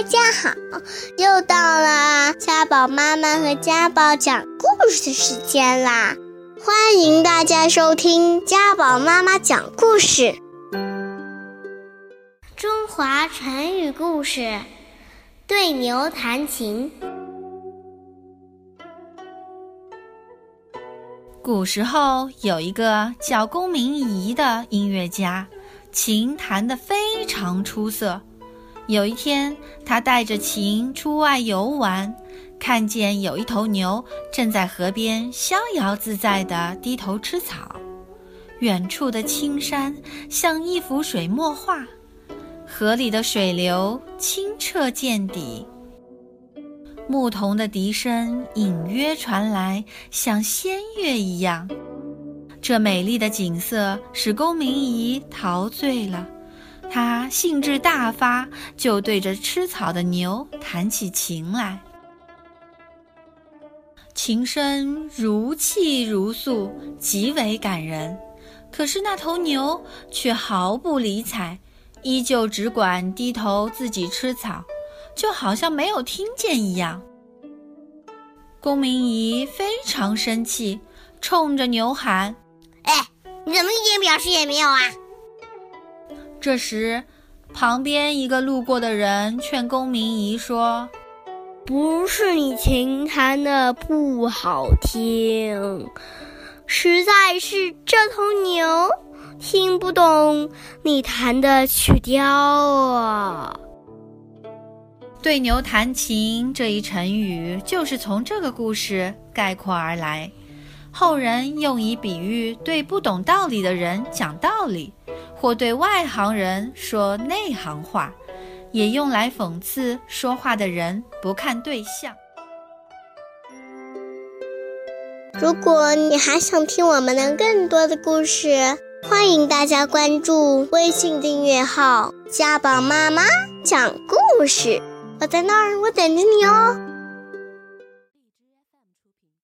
大家好，又到了家宝妈妈和家宝讲故事的时间啦！欢迎大家收听家宝妈妈讲故事。中华成语故事：对牛弹琴。古时候有一个叫公明仪的音乐家，琴弹得非常出色。有一天，他带着琴出外游玩，看见有一头牛正在河边逍遥自在地低头吃草。远处的青山像一幅水墨画，河里的水流清澈见底，牧童的笛声隐约传来，像仙乐一样。这美丽的景色使公明仪陶醉了。他兴致大发，就对着吃草的牛弹起琴来。琴声如泣如诉，极为感人。可是那头牛却毫不理睬，依旧只管低头自己吃草，就好像没有听见一样。公明仪非常生气，冲着牛喊：“哎，你怎么一点表示也没有啊？”这时，旁边一个路过的人劝公明仪说：“不是你琴弹的不好听，实在是这头牛听不懂你弹的曲调啊。”对牛弹琴这一成语就是从这个故事概括而来，后人用以比喻对不懂道理的人讲道理。或对外行人说内行话，也用来讽刺说话的人不看对象。如果你还想听我们的更多的故事，欢迎大家关注微信订阅号“家宝妈妈讲故事”，我在那儿，我等着你哦。